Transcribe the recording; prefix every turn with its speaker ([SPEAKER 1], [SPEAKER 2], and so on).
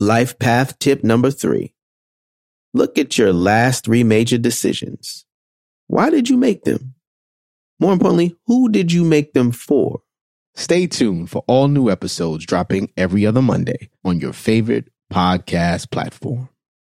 [SPEAKER 1] Life path tip number three. Look at your last three major decisions. Why did you make them? More importantly, who did you make them for?
[SPEAKER 2] Stay tuned for all new episodes dropping every other Monday on your favorite podcast platform.